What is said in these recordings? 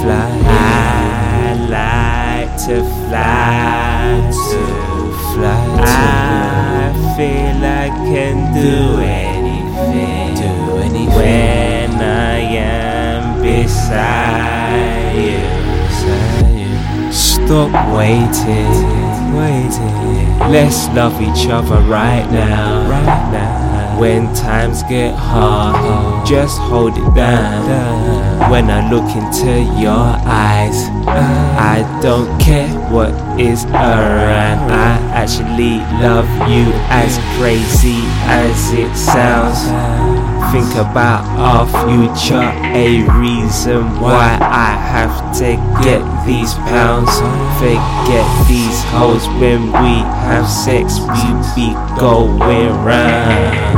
fly. I like to fly to fly to. I feel I can do anything. Do anything. when I am beside you. Beside you. Stop waiting, waiting. Let's love each other right now, right now. When times get hard, just hold it down. When I look into your eyes, I don't care what is around. I actually love you as crazy as it sounds. Think about our future, a reason why I have to get these pounds. Forget these hoes when we have sex, we be going round.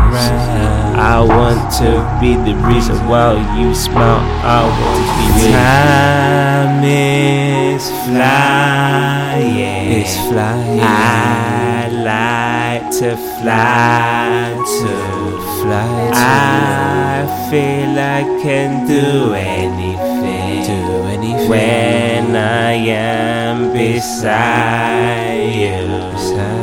I want to be the reason why you smile. I want to be with Time is flying. It's flying. I like to fly to Fly to. I feel I can do anything Do anything. when I am beside you. Beside